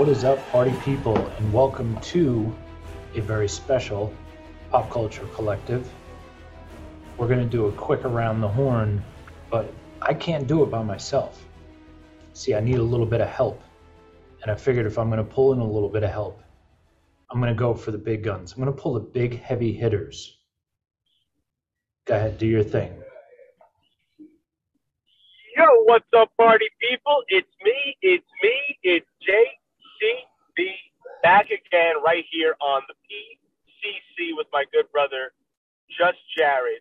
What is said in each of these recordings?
What is up, party people, and welcome to a very special Pop Culture Collective. We're going to do a quick around the horn, but I can't do it by myself. See, I need a little bit of help. And I figured if I'm going to pull in a little bit of help, I'm going to go for the big guns. I'm going to pull the big heavy hitters. Go ahead, do your thing. Yo, what's up, party people? It's me, it's me, it's JCB back again right here on the PCC with my good brother, Just Jared.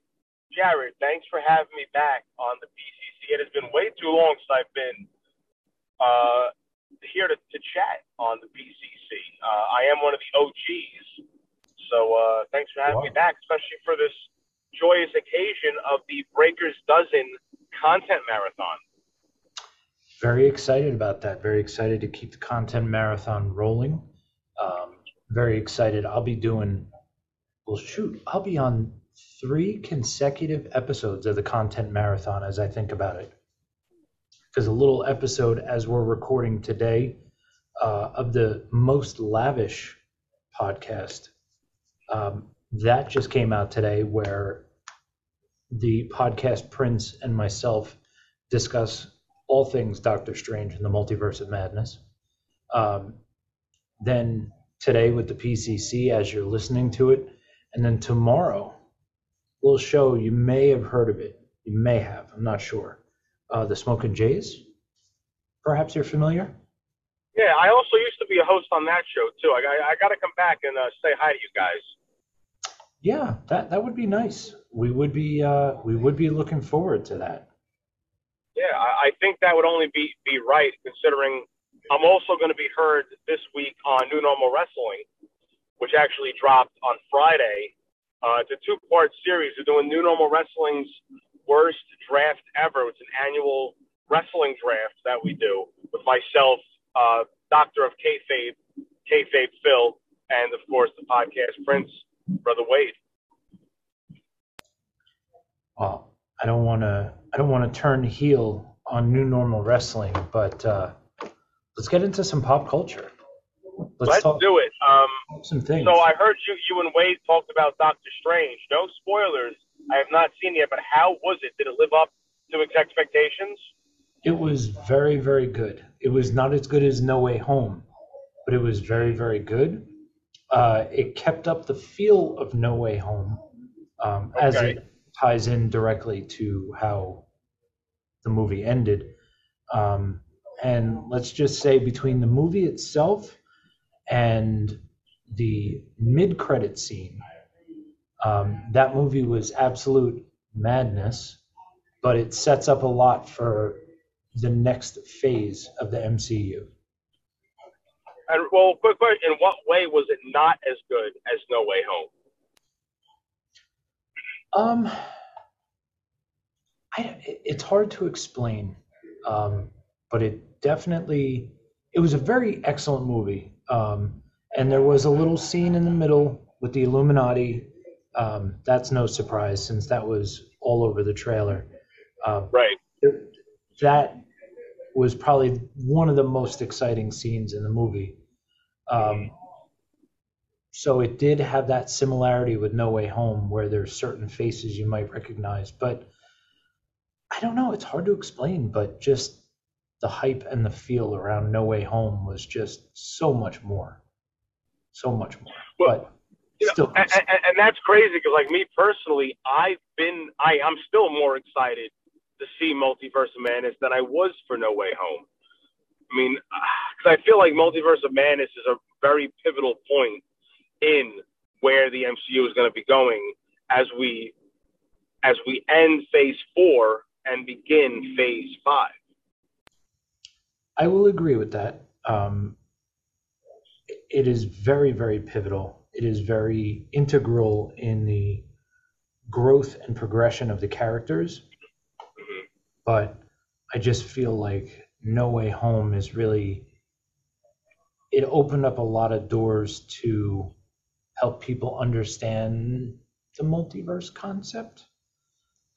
Jared, thanks for having me back on the PCC. It has been way too long since I've been uh, here to, to chat on the PCC. Uh, I am one of the OGs, so uh, thanks for having wow. me back, especially for this joyous occasion of the Breakers Dozen content marathon. Very excited about that. Very excited to keep the content marathon rolling. Um, very excited. I'll be doing, well, shoot, I'll be on three consecutive episodes of the content marathon as I think about it because a little episode as we're recording today uh, of the most lavish podcast um, that just came out today where the podcast prince and myself discuss all things doctor strange and the multiverse of madness um, then today with the pcc as you're listening to it and then tomorrow we'll show you may have heard of it you may have i'm not sure uh, the Smoking Jays. Perhaps you're familiar. Yeah, I also used to be a host on that show too. I, I, I got to come back and uh, say hi to you guys. Yeah, that that would be nice. We would be uh, we would be looking forward to that. Yeah, I, I think that would only be be right considering I'm also going to be heard this week on New Normal Wrestling, which actually dropped on Friday. Uh, it's a two part series. We're doing New Normal Wrestling's worst draft ever. It's an annual wrestling draft that we do with myself, uh, Doctor of Kayfabe, Kayfabe Phil, and of course the podcast Prince, Brother Wade. Well, I don't want to. I don't want to turn heel on new normal wrestling, but uh, let's get into some pop culture. Let's, let's talk, do it. Um, some things. So I heard you, you and Wade talked about Doctor Strange. No spoilers I have not seen it yet, but how was it? Did it live up to its expectations? It was very, very good. It was not as good as No Way Home, but it was very, very good. Uh, it kept up the feel of No Way Home um, okay. as it ties in directly to how the movie ended. Um, and let's just say between the movie itself and the mid-credit scene, um, that movie was absolute madness, but it sets up a lot for the next phase of the MCU. And well, quick question: In what way was it not as good as No Way Home? Um, I, it's hard to explain, um, but it definitely it was a very excellent movie. Um, and there was a little scene in the middle with the Illuminati um, that's no surprise since that was all over the trailer. Um, right. That was probably one of the most exciting scenes in the movie. Um, so it did have that similarity with No Way Home, where there's certain faces you might recognize, but I don't know. It's hard to explain, but just the hype and the feel around No Way Home was just so much more, so much more. Well, but you know, and, and, and, that's crazy because, like me personally, I've been, I, I'm still more excited to see Multiverse of Madness than I was for No Way Home. I mean, because I feel like Multiverse of Madness is a very pivotal point in where the MCU is going to be going as we, as we end Phase Four and begin Phase Five. I will agree with that. Um, it is very, very pivotal it is very integral in the growth and progression of the characters. But I just feel like No Way Home is really it opened up a lot of doors to help people understand the multiverse concept.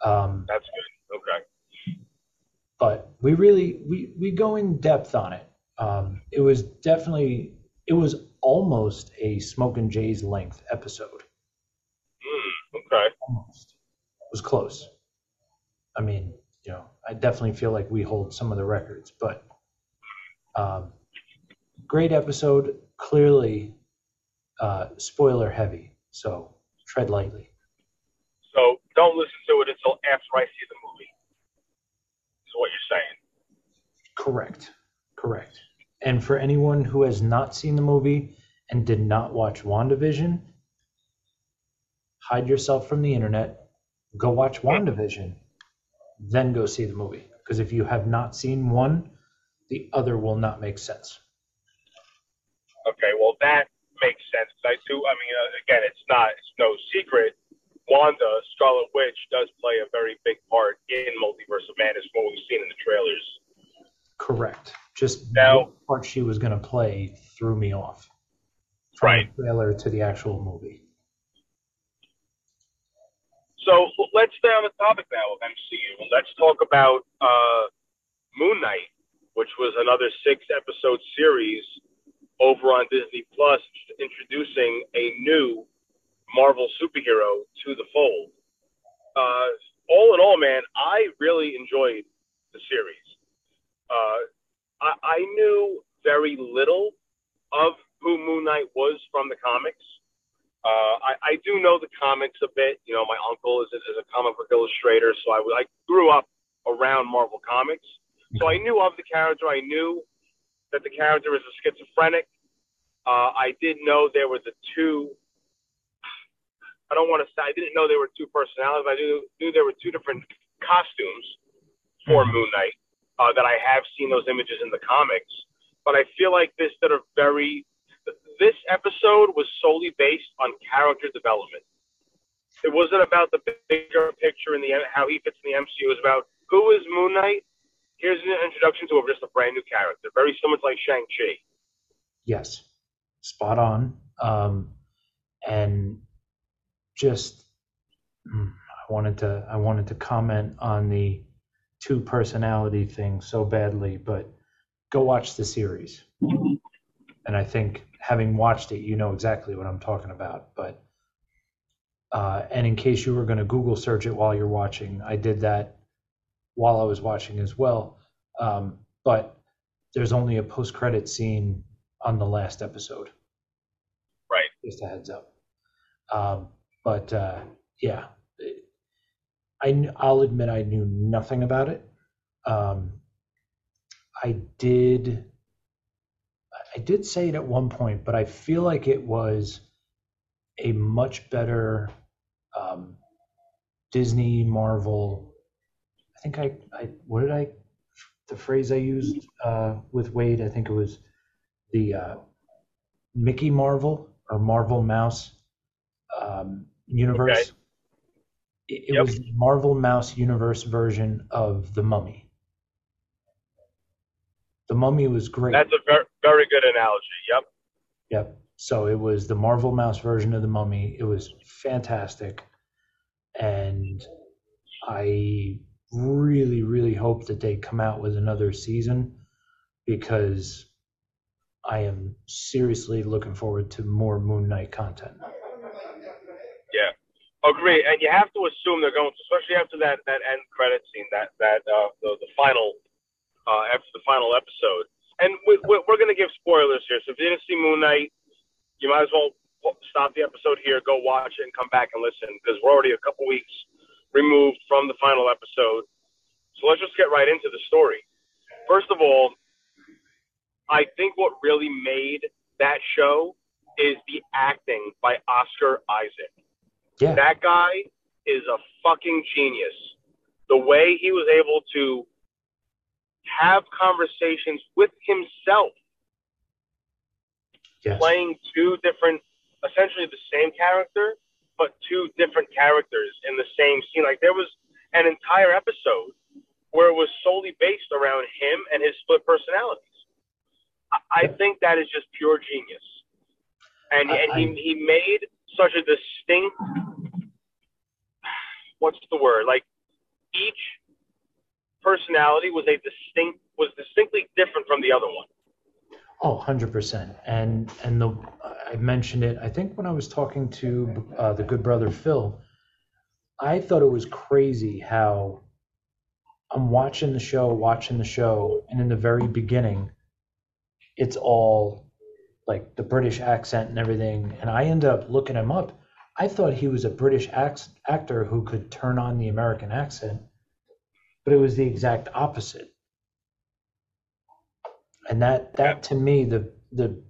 Um, That's good. Okay. But we really we we go in depth on it. Um, it was definitely, it was almost a Smoking Jays length episode. Mm, okay. Almost. It was close. I mean, you know, I definitely feel like we hold some of the records, but um, great episode. Clearly, uh, spoiler heavy, so tread lightly. So don't listen to it until after I see the movie. Is what you're saying. Correct. Correct. And for anyone who has not seen the movie and did not watch WandaVision, hide yourself from the internet, go watch WandaVision, then go see the movie. Because if you have not seen one, the other will not make sense. Okay, well that makes sense. I do. I mean, uh, again, it's not. It's no secret. Wanda, Scarlet Witch, does play a very big part in Multiverse of Madness. From what we've seen in the trailers. Correct. Just Now- part she was going to play threw me off. From Right. the trailer to the actual movie. So let's stay on the topic now of MCU. Let's talk about uh, Moon Knight, which was another six episode series over on Disney Plus, introducing a new Marvel superhero to the fold. Uh, all in all, man, I really enjoyed the series. Uh, I, I knew very little of who Moon Knight was from the comics. Uh, I, I do know the comics a bit. You know, my uncle is, is a comic book illustrator, so I, I grew up around Marvel Comics. So I knew of the character. I knew that the character is a schizophrenic. Uh, I did know there were the two. I don't want to say I didn't know there were two personalities. I knew, knew there were two different costumes for Mhm. Moon Knight. Uh, that I have seen those images in the comics, but I feel like this that are very this episode was solely based on character development. It wasn't about the bigger picture and the how he fits in the MCU. It was about who is Moon Knight. Here's an introduction to a, just a brand new character, very similar to like Shang Chi. Yes, spot on. Um, and just, mm, I wanted to, I wanted to comment on the two personality thing so badly, but go watch the series. And I think having watched it, you know exactly what I'm talking about. But, uh, and in case you were going to Google search it while you're watching, I did that while I was watching as well. Um, but there's only a post credit scene on the last episode. Right. Just a heads up. Um, but uh, yeah, I I'll admit I knew nothing about it. Um, I did I did say it at one point, but I feel like it was a much better um, Disney Marvel. I think I, I what did I the phrase I used uh, with Wade? I think it was the uh, Mickey Marvel or Marvel Mouse um, universe. Okay. It, it Yep. was the Marvel Mouse universe version of the Mummy. The Mummy was great. That's a very very good analogy. Yep. Yep. So it was the Marvel Mouse version of the Mummy. It was fantastic, and I really, really hope that they come out with another season because I am seriously looking forward to more Moon Knight content. Yeah. Agree. And you have to assume they're going to, especially after that that end credit scene, that that uh, the the final uh, after the final episode. And we, we- we're going to give spoilers here. So if you didn't see Moon Knight, you might as well stop the episode here, go watch it, and come back and listen because we're already a couple weeks removed from the final episode. So let's just get right into the story. First of all, I think what really made that show is the acting by Oscar Isaac. Yeah. That guy is a fucking genius. The way he was able to have conversations with himself, Yes. playing two different, essentially the same character, but two different characters in the same scene. Like there was an entire episode where it was solely based around him and his split personalities. I, I think that is just pure genius. And, I- and he, I- he made such a distinct what's the word? Like each personality was a distinct was distinctly different from the other one. Oh, 100%. And and the I mentioned it, I think when I was talking to uh, the good brother Phil, I thought it was crazy how I'm watching the show, watching the show, and in the very beginning, it's all like the British accent and everything. And I end up looking him up. I thought he was a British act- actor who could turn on the American accent, but it was the exact opposite. And that that to me the the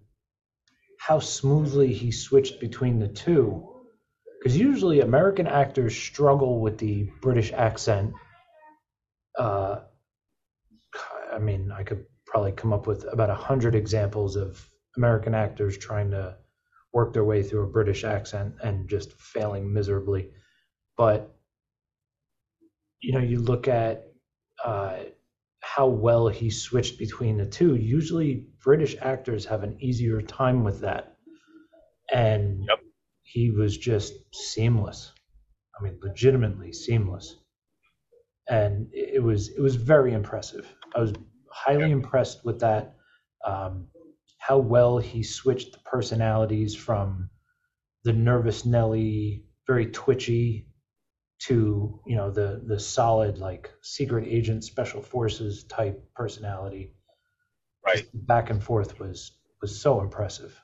how smoothly he switched between the two because usually American actors struggle with the British accent. Uh, I mean, I could probably come up with about a hundred examples of American actors trying to work their way through a British accent and just failing miserably. But you know, you look at uh, how well he switched between the two. Usually, British actors have an easier time with that, and Yep. he was just seamless. I mean, legitimately seamless, and it was it was very impressive. I was highly Yep. impressed with that. Um, how well he switched the personalities from the nervous Nelly, very twitchy, to you know the the solid like secret agent, special forces type personality. Right. Back and forth was was so impressive.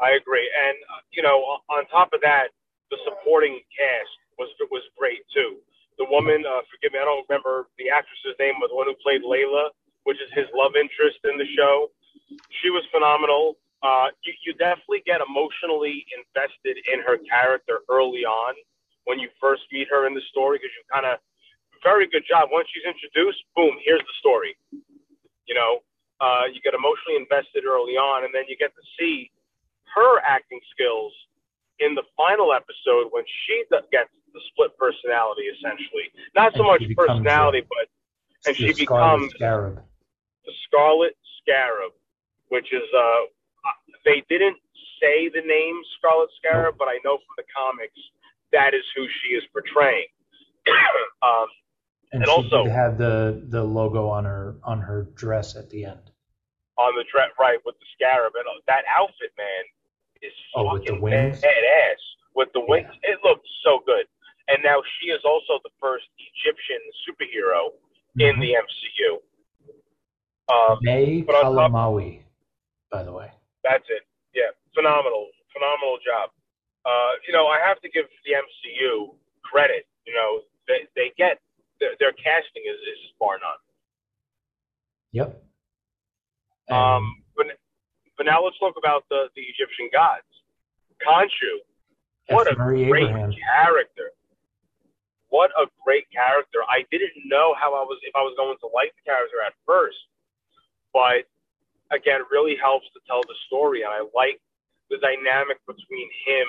I agree, and uh, you know, on- on top of that, the supporting cast was was great too. The woman, uh, forgive me, I don't remember the actress's name, but the one who played Layla, which is his love interest in the show, she was phenomenal. Uh, you, you definitely get emotionally invested in her character early on when you first meet her in the story because you kind of very good job. Once she's introduced, boom, here's the story. You know, uh, you get emotionally invested early on, and then you get to see her acting skills in the final episode when she gets the split personality, essentially. Not so And much personality, the- but and she Scarlet becomes Scarab. the Scarlet Scarab, which is uh, they didn't say the name Scarlet Scarab, but I know from the comics that is who she is portraying. um, And, and she also- have the the logo on her on her dress at the end. on the tra- right with the scarab and uh, that outfit, man, is Oh, with the fucking wings? badass. With the wings, Yeah. it looks so good. And now she is also the first Egyptian superhero in Mhm. the MCU. Um, May Calamawy, by the way. that's it. Yeah, phenomenal, phenomenal job. Uh, you know, I have to give the MCU credit. You know, they they get their, their casting is is far none. Yep. Um, but but now let's talk about the the Egyptian gods. Khonshu, what F. a Murray great Abraham. character. What a great character. I didn't know how I was if I was going to like the character at first, but again, it really helps to tell the story, and I like the dynamic between him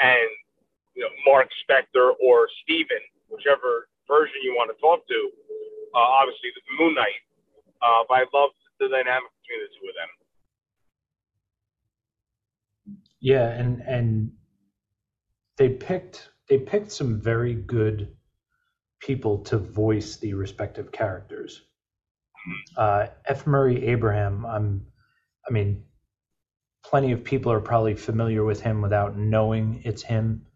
and you know Mark Spector or Steven, whichever version you want to talk to. Uh, obviously, the Moon Knight, uh, but I love the dynamic between the two of them. Yeah, and and they picked they picked some very good people to voice the respective characters. Uh, F. Murray Abraham, I'm, I mean, plenty of people are probably familiar with him without knowing it's him.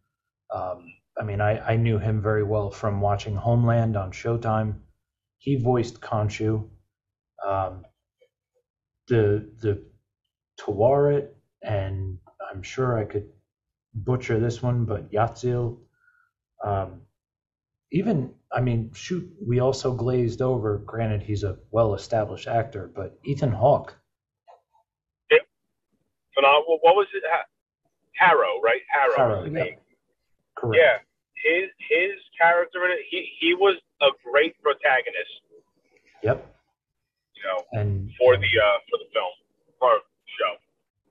Um, I mean, I, I knew him very well from watching Homeland on Showtime. He voiced Khonshu. Um, the the Taweret, and I'm sure I could butcher this one, but Yatzil. Um, even, I mean, shoot, we also glazed over. Granted, he's a well-established actor, but Ethan Hawke. Phenomenal. What was it? Ha- Harrow, right? Harrow. Harrow, yeah. Correct. Yeah, his his character in it, he he was a great protagonist, Yep. you know, And for the uh for the film or show.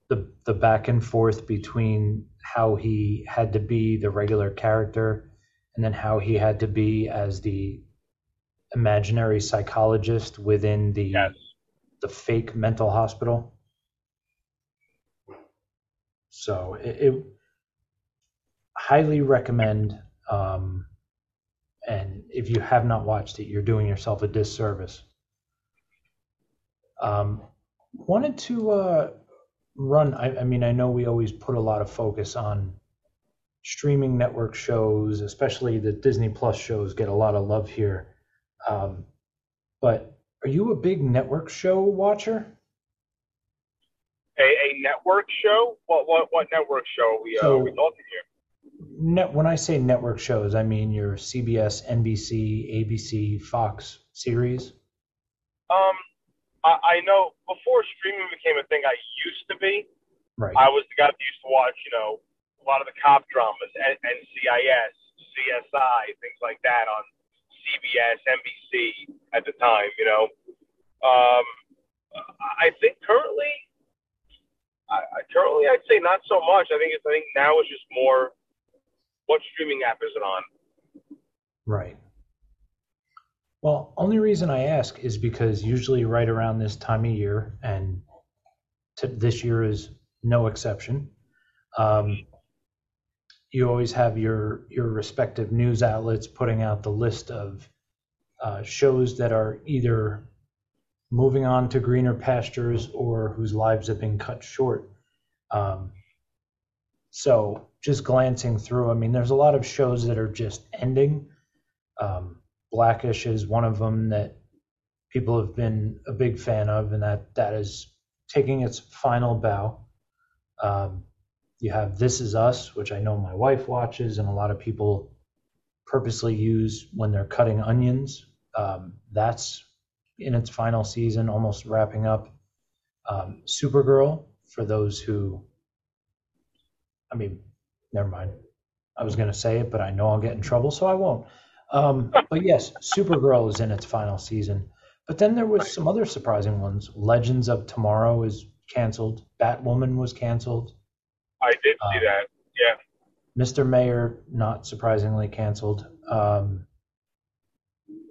the the back and forth between how he had to be the regular character and then how he had to be as the imaginary psychologist within the Yes. the fake mental hospital. So it, it highly recommend. Um, and if you have not watched it, you're doing yourself a disservice. Um, wanted to uh, run. I, I mean, I know we always put a lot of focus on streaming network shows, especially the Disney Plus shows get a lot of love here. Um, but are you a big network show watcher? Network show? What what what network show are we uh, So- are we talking here? Net, when I say network shows, I mean your CBS, NBC, ABC, Fox series. Um, I, I know before streaming became a thing, I used to be. Right. I was the guy that used to watch, you know, a lot of the cop dramas, N- NCIS, CSI, things like that on CBS, NBC at the time. You know, um, I think currently, I, I currently I'd say not so much. I think it's I think now it's just more what streaming app is it on? Right. Well, only reason I ask is because usually right around this time of year, and this year is no exception, um, you always have your your respective news outlets putting out the list of uh, shows that are either moving on to greener pastures or whose lives have been cut short. Um, so just glancing through, I mean, there's a lot of shows that are just ending. Um, Blackish is one of them that people have been a big fan of, and that that is taking its final bow. Um, you have This Is Us, which I know my wife watches, and a lot of people purposely use when they're cutting onions. Um, that's in its final season, almost wrapping up. Um, Supergirl, for those who, I mean, never mind. I was going to say it, but I know I'll get in trouble, so I won't. Um, but yes, Supergirl is in its final season. But then there was some other surprising ones. Legends of Tomorrow is canceled. Batwoman was canceled. I did see Um, that. Yeah. Mr. Mayor, not surprisingly, canceled. Um,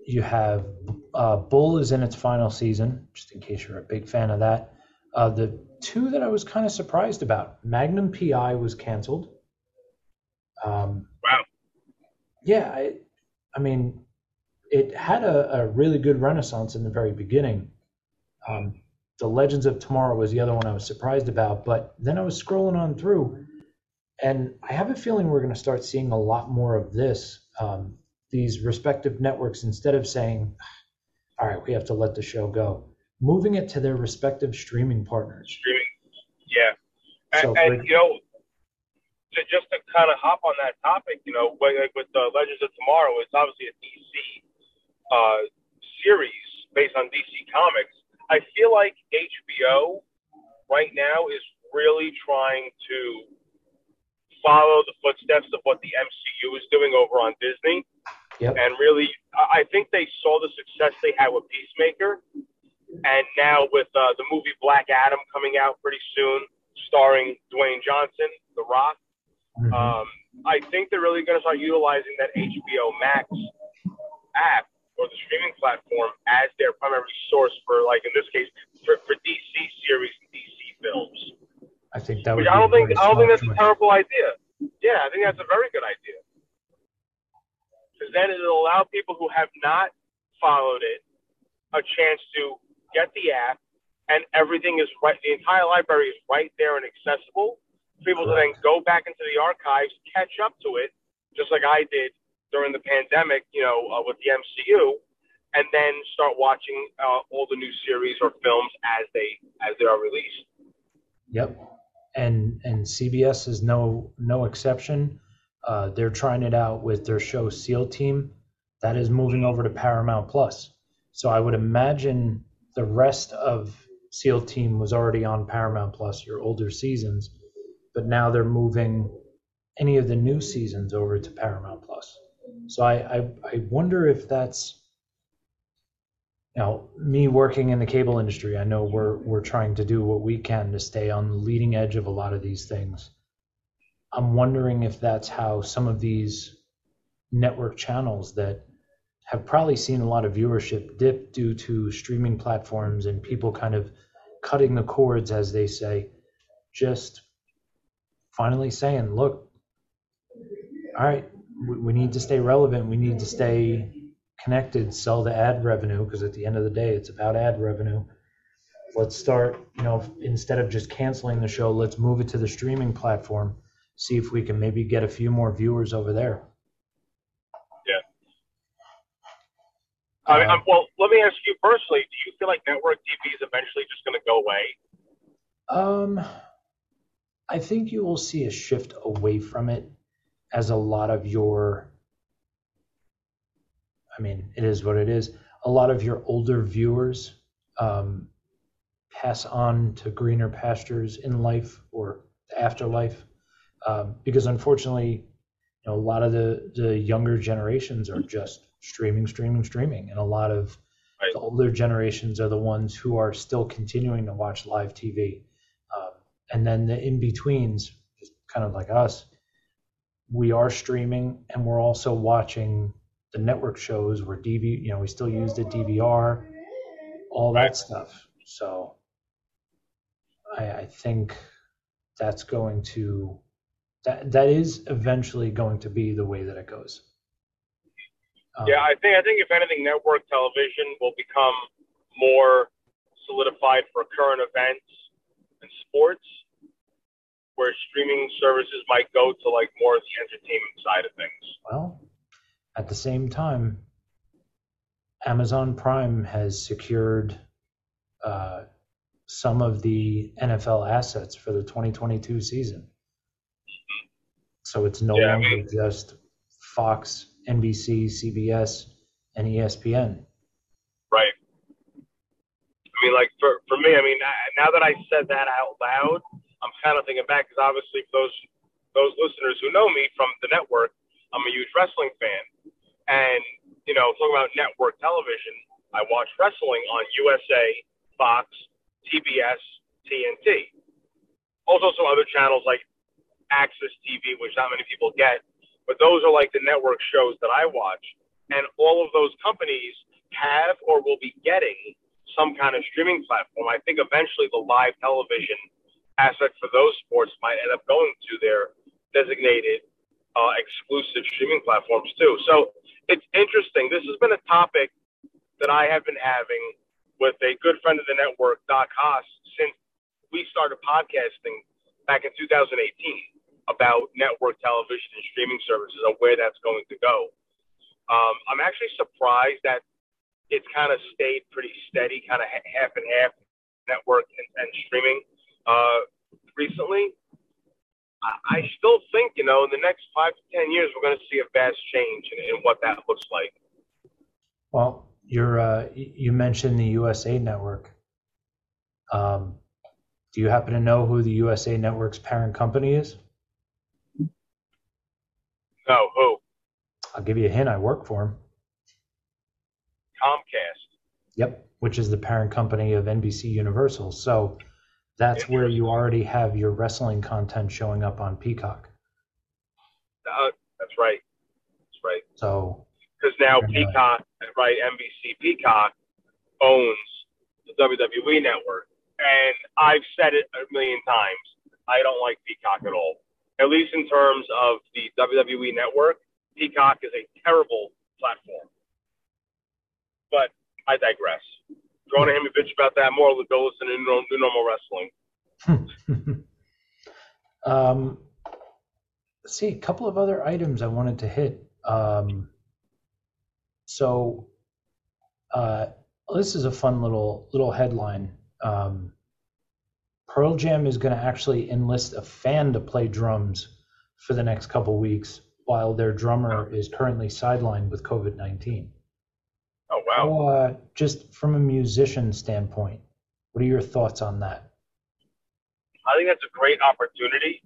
you have uh, Bull is in its final season, just in case you're a big fan of that. Uh, the two that I was kind of surprised about Magnum PI was canceled. Um, Wow. yeah, I, I mean, it had a, a really good renaissance in the very beginning. Um, the Legends of Tomorrow was the other one I was surprised about, but then I was scrolling on through, and I have a feeling we're going to start seeing a lot more of this. Um, these respective networks, instead of saying, "All right, we have to let the show go," moving it to their respective streaming partners. Streaming. Yeah. And, So, and you know, to, just to kind of hop on that topic, you know, like, like with the Legends of Tomorrow, it's obviously a DC uh, series based on DC Comics. I feel like HBO right now is really trying to follow the footsteps of what the MCU is doing over on Disney. Yep. And really, I think they saw the success they had with Peacemaker. And now with uh, the movie Black Adam coming out pretty soon, starring Dwayne Johnson, The Rock, Mhm. um, I think they're really going to start utilizing that HBO Max app or the streaming platform as their primary source for, like in this case, for, for DC series and DC films. I think that would. Be I don't a think I don't think that's a terrible idea. Yeah, I think that's a very good idea. Because then it'll allow people who have not followed it a chance to get the app, and everything is right. The entire library is right there and accessible. For people to then go back into the archives, catch up to it, just like I did during the pandemic, you know, uh, with the MCU, and then start watching uh, all the new series or films as they as they are released. Yep. And and CBS is no no exception. Uh, they're trying it out with their show SEAL Team. That is moving over to Paramount Plus. So I would imagine the rest of SEAL Team was already on Paramount Plus, your older seasons, but now they're moving any of the new seasons over to Paramount Plus. So I I, I wonder if that's now, me working in the cable industry, I know we're we're trying to do what we can to stay on the leading edge of a lot of these things. I'm wondering if that's how some of these network channels that have probably seen a lot of viewership dip due to streaming platforms and people kind of cutting the cords, as they say, just finally saying, look, all right, we, we need to stay relevant. We need to stay connected, sell the ad revenue, because at the end of the day, it's about ad revenue. let's start, you know, instead of just canceling the show, let's move it to the streaming platform, see if we can maybe get a few more viewers over there. Yeah. I mean, I'm, well, let me ask you personally: Do you feel like network TV is eventually just going to go away? Um, I think you will see a shift away from it as a lot of your, I mean, it is what it is. A lot of your older viewers um, pass on to greener pastures in life or the afterlife, um, because unfortunately, you know, a lot of the the younger generations are just streaming, streaming, streaming, and a lot of Right. the older generations are the ones who are still continuing to watch live TV. Um, and then the in betweens, kind of like us, we are streaming and we're also watching the network shows where DV, you know, we still use the DVR, all that Right. stuff. So I, I think that's going to that that is eventually going to be the way that it goes. Um, Yeah, I think I think if anything, network television will become more solidified for current events and sports, where streaming services might go to like more of the entertainment side of things. Well, at the same time, Amazon Prime has secured uh, some of the NFL assets for the 2022 season. So it's no Yeah, I longer mean- just Fox, NBC, CBS, and ESPN. Right. I mean, like for for me, I mean, I- now that I said that out loud, I'm kind of thinking back because obviously for those those listeners who know me from the network, I'm a huge wrestling fan, and you know, talking about network television, I watch wrestling on USA, Fox, TBS, TNT. Also, some other channels like Access TV, which not many people get, but those are like the network shows that I watch. And all of those companies have or will be getting some kind of streaming platform. I think eventually the live television aspect for those sports might end up going to their designated uh, exclusive streaming platforms too. So it's interesting. This has been a topic that I have been having with a good friend of the network, Doc Haas, since we started podcasting back in 2018 about network television and streaming services and where that's going to go. Um, I'm actually surprised that it's kind of stayed pretty steady, kind of half and half network and, and streaming uh, recently. I, still think, you know, in the next five to 10 years, we're going to see a vast change in, in what that looks like. Well, you're uh, you mentioned the USA Network. Um, do you happen to know who the USA Network's parent company is? No, who? I'll give you a hint. I work for them. Comcast. Yep, which is the parent company of NBC Universal. So that's where you already have your wrestling content showing up on Peacock. Uh, that's right. That's right. So Because now. Peacock, right, NBC Peacock owns the WWE network. And I've said it a million times. I don't like Peacock at all. At least in terms of the WWE network, Peacock is a terrible platform. But I digress. Going to him me bitch about that more than go listen to New Normal Wrestling. um, let's see, a couple of other items I wanted to hit. Um, so uh, this is a fun little little headline. Um, Pearl Jam is going to actually enlist a fan to play drums for the next couple weeks while their drummer is currently sidelined with COVID 19 wow. Uh, just from a musician standpoint, what are your thoughts on that? I think that's a great opportunity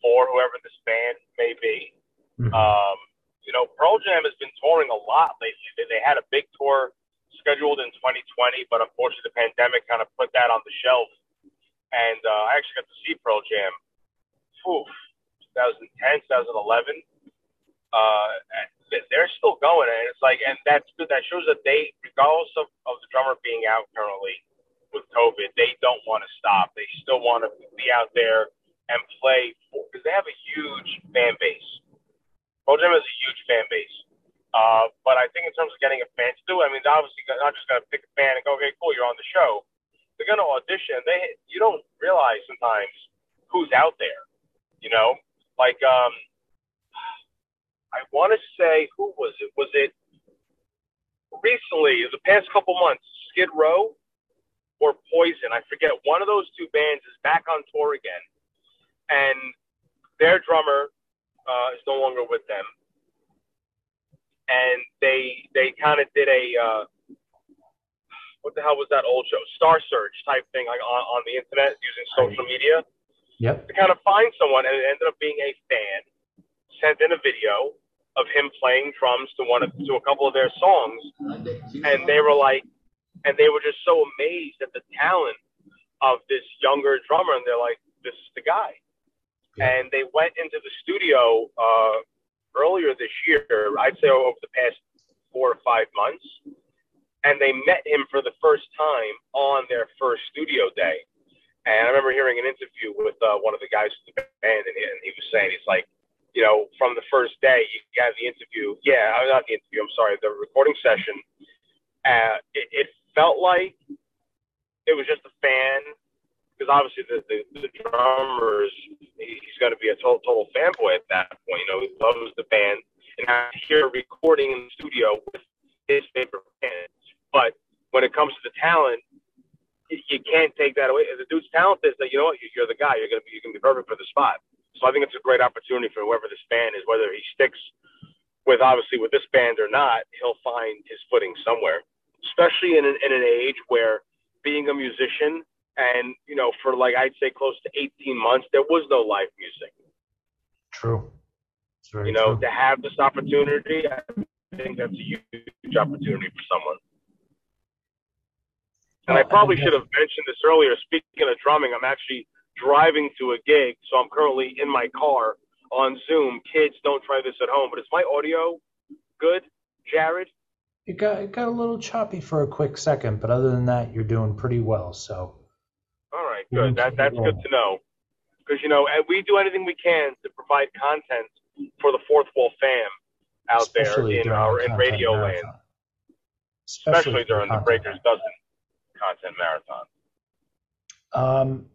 for whoever this band may be. Mhm. Um, you know, Pearl Jam has been touring a lot lately. They, they had a big tour scheduled in 2020, but unfortunately the pandemic kind of put that on the shelf. And uh, I actually got to see Pearl Jam, whew, 2010, 2011. Uh, they're still going, and it's like, and that's good. That shows that they, regardless of, of the drummer being out currently with COVID, they don't want to stop. They still want to be out there and play because they have a huge fan base. Pearl Jam has a huge fan base. Uh, but I think in terms of getting a fan to do, it, I mean, they're obviously not just going to pick a fan and go, okay, cool, you're on the show. they're gonna audition. They you don't realize sometimes who's out there. You know, like um, I want to say who was it? Was it recently? The past couple months, Skid Row or Poison? I forget. One of those two bands is back on tour again, and their drummer uh, is no longer with them, and they they kind of did a uh, what the hell was that old show? Star Search type thing, like on, on the internet using social media. Yep. To kind of find someone, and it ended up being a fan sent in a video of him playing drums to one of to a couple of their songs, and they were like, and they were just so amazed at the talent of this younger drummer, and they're like, this is the guy. Yeah. And they went into the studio uh, earlier this year, I'd say over the past four or five months, and they met him for the first time on their first studio day. And I remember hearing an interview with uh, one of the guys from the band, and he, and he was saying, he's like, you know, from the first day, you have the interview. Yeah, uh, not the interview. I'm sorry, the recording session. Uh, it, it felt like it was just a fan, because obviously the, the, the drummer is he's going to be a total, total fanboy at that point. You know, he loves the band, and I hear recording in the studio with his favorite band. But when it comes to the talent, you, you can't take that away. The dude's talented, that you know what, you're the guy. You're gonna be you can be perfect for the spot. So I think it's a great opportunity for whoever this band is, whether he sticks with obviously with this band or not, he'll find his footing somewhere. Especially in an, in an age where being a musician and you know for like I'd say close to 18 months there was no live music. True. You know true. to have this opportunity, I think that's a huge opportunity for someone. And I probably should have mentioned this earlier. Speaking of drumming, I'm actually driving to a gig, so I'm currently in my car on Zoom. Kids, don't try this at home. But is my audio good, Jared? It got it got a little choppy for a quick second, but other than that, you're doing pretty well. So All right, good. That, that's good to know. Because, you know, we do anything we can to provide content for the fourth wall fam out there especially in during our in radio land, marathon. especially during the Breakers Dozen content marathon. Um,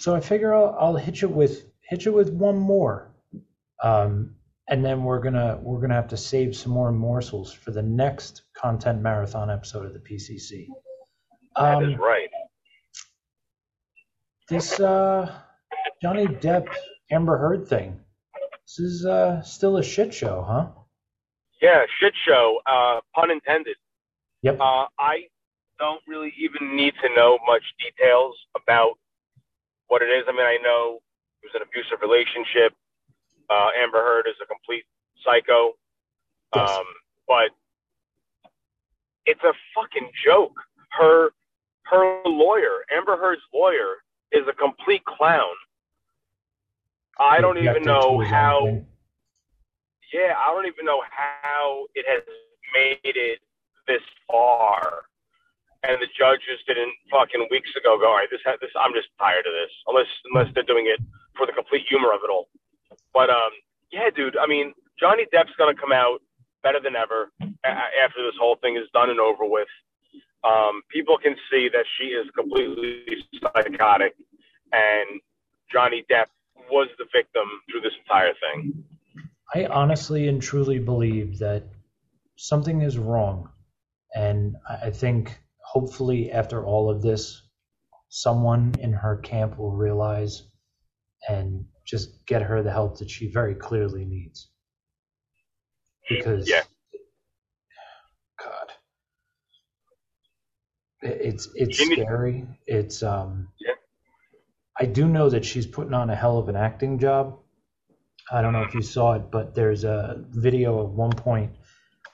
so I figure I'll, I'll hit you with hit you with one more, um, and then we're gonna we're gonna have to save some more morsels for the next content marathon episode of the PCC. That is Um, right. this uh, Johnny Depp Amber Heard thing. This is uh, still a shit show, huh? Yeah, shit show, uh, pun intended. Yep. Uh, I don't really even need to know much details about what it is. I mean, I know it was an abusive relationship. Uh, Amber Heard is a complete psycho. Yes. Um, but it's a fucking joke. Her her lawyer, Amber Heard's lawyer, is a complete clown. I don't even know how. Yeah, I don't even know how it has made it this far. And the judges didn't fucking weeks ago go, all right, this, this, I'm just tired of this. Unless, unless they're doing it for the complete humor of it all. But um, yeah, dude. I mean, Johnny Depp's gonna come out better than ever after this whole thing is done and over with. Um, people can see that she is completely psychotic, and Johnny Depp was the victim through this entire thing. I honestly and truly believe that something is wrong. And I think hopefully after all of this, someone in her camp will realize and just get her the help that she very clearly needs. Because, Yeah. God, it's it's scary. It's um, Yeah. I do know that she's putting on a hell of an acting job. I don't know if you saw it, but there's a video at one point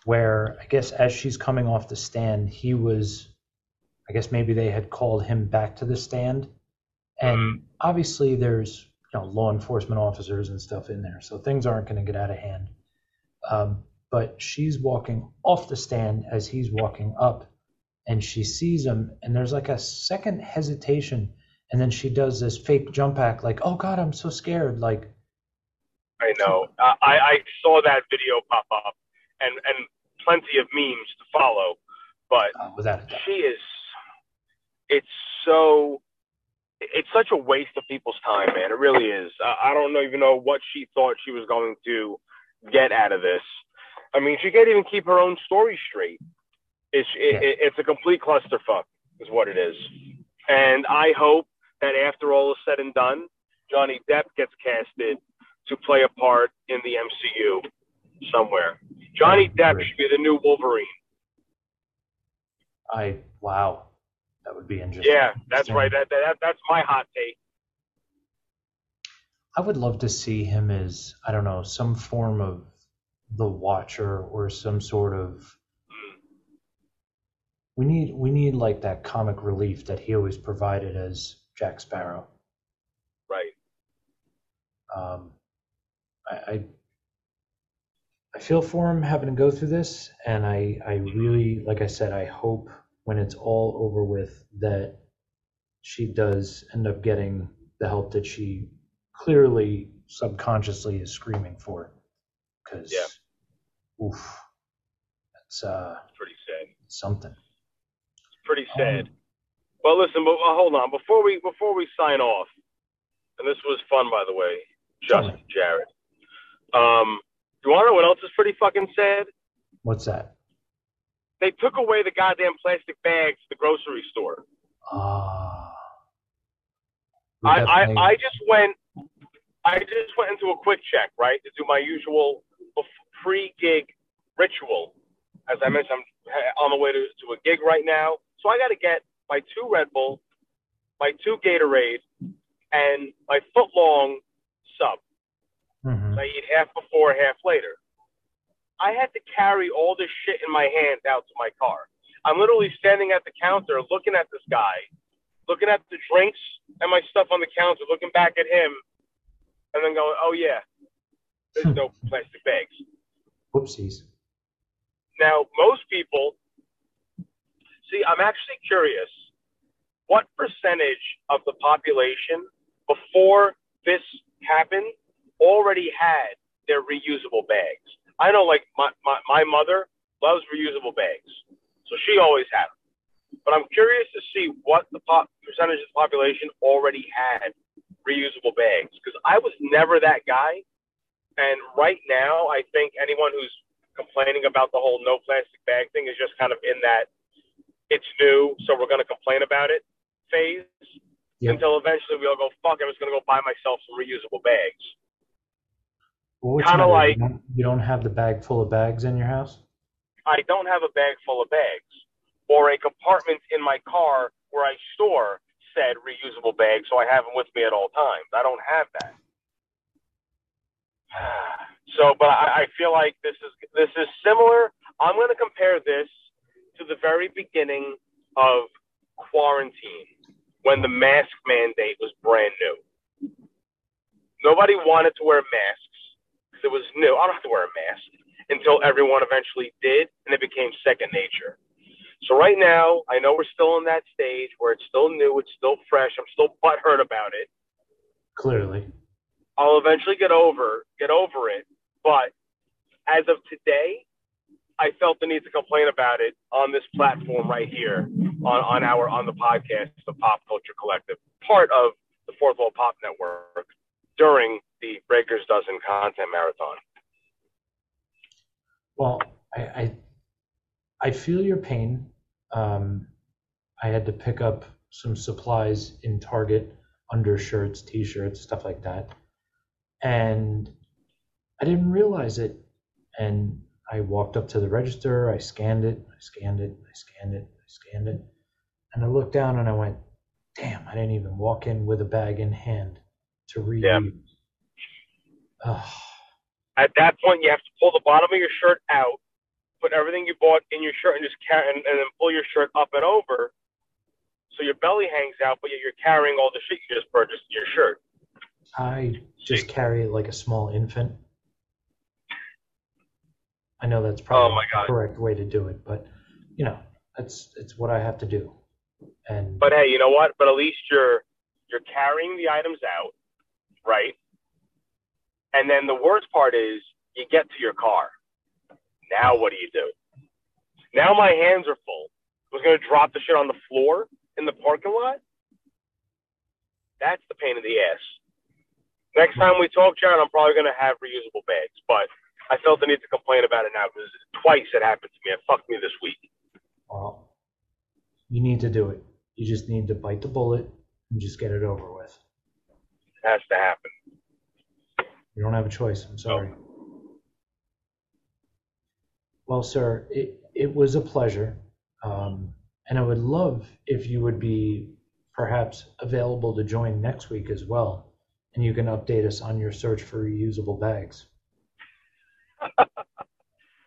where I guess as she's coming off the stand, he was, I guess maybe they had called him back to the stand. And obviously there's, you know, law enforcement officers and stuff in there, so things aren't going to get out of hand. Um, but she's walking off the stand as he's walking up, and she sees him, and there's like a second hesitation, and then she does this fake jump back, like, "Oh God, I'm so scared!" Like, I know. Uh, I, I saw that video pop up, and and plenty of memes to follow. But uh, without a doubt. she is. It's so it's such a waste of people's time, man. It really is. I, I don't even know what she thought she was going to get out of this. I mean, she can't even keep her own story straight. It's it, Yeah. it, it's a complete clusterfuck, is what it is. And I hope that after all is said and done, Johnny Depp gets casted to play a part in the MCU somewhere. Johnny Depp should be the new Wolverine. I wow, that would be interesting. Yeah, that's right. That, that that's my hot take. I would love to see him as I don't know some form of the Watcher or some sort of. We need we need like that comic relief that he always provided as Jack Sparrow. Right. Um, I, I I feel for him having to go through this, and I I really like I said I hope when it's all over with that she does end up getting the help that she clearly subconsciously is screaming for, because Yeah. oof, that's uh It's pretty sad. something. It's pretty sad. Um, Well, listen, but uh, hold on before we before we sign off. And this was fun, by the way, me. Jared. Um, do you want to know what else is pretty fucking sad? what's that? They took away the goddamn plastic bags at the grocery store. Ah. We I, I, I just went I just went into a quick check, right, to do my usual pre gig ritual. As I mentioned, I'm on the way to, to a gig right now. So I got to get my two Red Bull, my two Gatorade, and my foot long sub. Mhm. I eat half before, half later. I had to carry all this shit in my hands out to my car. I'm literally standing at the counter looking at this guy, looking at the drinks and my stuff on the counter, looking back at him, and then going, oh, yeah, there's no plastic bags. Whoopsies. Now, most people, see, I'm actually curious what percentage of the population before this happened already had their reusable bags? I know, like, my, my, my mother loves reusable bags, so she always had them. But I'm curious to see what the pop, percentage of the population already had reusable bags because I was never that guy. And right now, I think anyone who's complaining about the whole no plastic bag thing is just kind of in that it's new, so we're going to complain about it phase Yep. until eventually we all go, fuck, I'm just going to go buy myself some reusable bags. Well, Kinda like- you don't, you don't have the bag full of bags in your house. I don't have a bag full of bags or a compartment in my car where I store said reusable bags, so I have them with me at all times. I don't have that. So, but I, I feel like this is this is similar. I'm going to compare this to the very beginning of quarantine when the mask mandate was brand new. Nobody wanted to wear masks it was new. I don't have to wear a mask until everyone eventually did, and it became second nature. So right now, I know we're still in that stage where it's still new, it's still fresh. I'm still butthurt about it. Clearly. I'll eventually get over get over it, but as of today, I felt the need to complain about it on this platform right here on, on our on the podcast, the Pop Culture Collective, part of the Fourth Wall Pop Network during the Breakers Dozen content marathon. Well, I, I, I feel your pain. Um, I had to pick up some supplies in Target, undershirts, t-shirts, stuff like that, and I didn't realize it. And I walked up to the register. I scanned it. I scanned it. I scanned it. I scanned it, and I looked down and I went, "Damn! I didn't even walk in with a bag in hand to reuse." Yeah. At that point, you have to pull the bottom of your shirt out, put everything you bought in your shirt, and just carry, and, and then pull your shirt up and over, so your belly hangs out, but yet you're carrying all the shit you just purchased in your shirt. I just carry it like a small infant. I know that's probably Oh the correct way to do it, but you know, that's it's what I have to do. And But hey, you know what? But at least you're you're carrying the items out, right? And then the worst part is you get to your car. Now what do you do? Now my hands are full. I was gonna drop the shit on the floor in the parking lot. That's the pain in the ass. Next time we talk, Jared, I'm probably going to have reusable bags, but I felt the need to complain about it now because twice it happened to me. It fucked me this week. Well, you need to do it. You just need to bite the bullet and just get it over with. Has to happen. You don't have a choice. I'm sorry. Well, sir, it, it was a pleasure. Um, and I would love if you would be perhaps available to join next week as well. And you can update us on your search for reusable bags.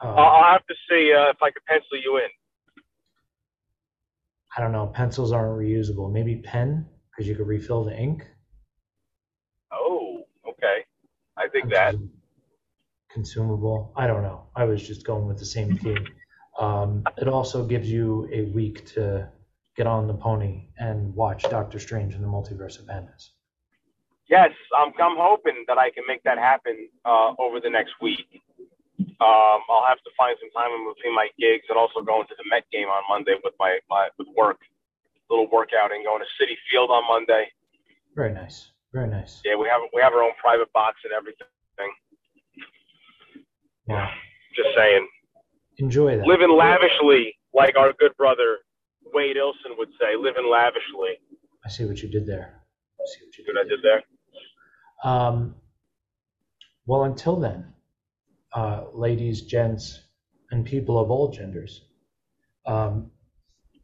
I'll, I'll have to see uh, if I can pencil you in. I don't know. Pencils aren't reusable. Maybe pen, because you could refill the ink. Oh, okay. I think that. Consumable. I don't know. I was just going with the same theme. Um, it also gives you a week to get on the pony and watch Doctor Strange in the Multiverse of Madness. Yes, I'm, I'm hoping that I can make that happen uh, over the next week. Um, I'll have to find some time in between my gigs and also going to the Met game on Monday with my, my with work, little workout and going to Citi Field on Monday. Very nice. Very nice. Yeah, we have we have our own private box and everything. Yeah. Just saying, Enjoy that. living lavishly, like our good brother Wade Wilson would say, living lavishly. I see what you did there. I see what you See what I did there? Um, well, until then, uh, ladies, gents, and people of all genders, um,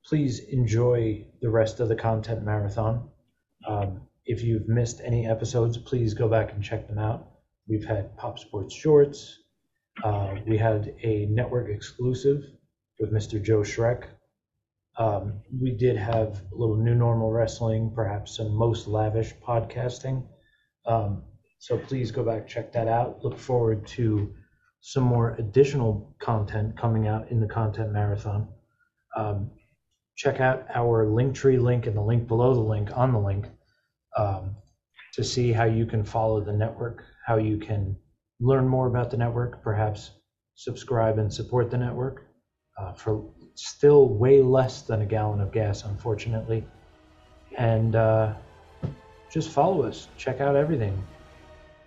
please enjoy the rest of the content marathon. Um, if you've missed any episodes, please go back and check them out. We've had Pop Sports Shorts. Uh, we had a network exclusive with Mr. Joe Shrek. Um, we did have a little new normal wrestling, perhaps some most lavish podcasting. Um, so please go back, check that out. Look forward to some more additional content coming out in the content marathon. Um, check out our Linktree link and the link below the link on the link um, to see how you can follow the network, how you can learn more about the network, perhaps subscribe and support the network uh, for still way less than a gallon of gas, unfortunately. And uh, just follow us. Check out everything.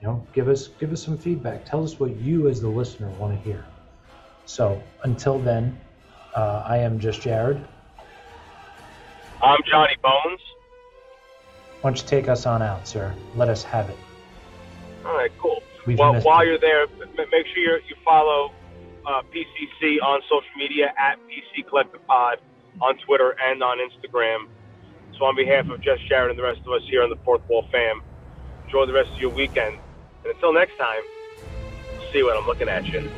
You know, give us give us some feedback. Tell us what you as the listener want to hear. So until then, uh, I am just Jared. I'm Johnny Bones. Why don't you take us on out, sir? Let us have it. All right, cool. We've well, while you. you're there, make sure you're, you follow uh, PCC on social media at PC Collective Pod on Twitter and on Instagram. So, on behalf of Jess Jared and the rest of us here on the Fourth Wall fam, enjoy the rest of your weekend. And until next time, see what I'm looking at you.